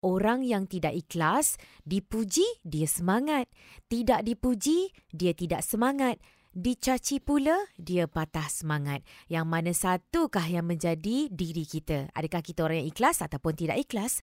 Orang yang tidak ikhlas, dipuji, dia semangat. Tidak dipuji, dia tidak semangat. Dicaci pula, dia patah semangat. Yang mana satukah yang menjadi diri kita? Adakah kita orang yang ikhlas ataupun tidak ikhlas?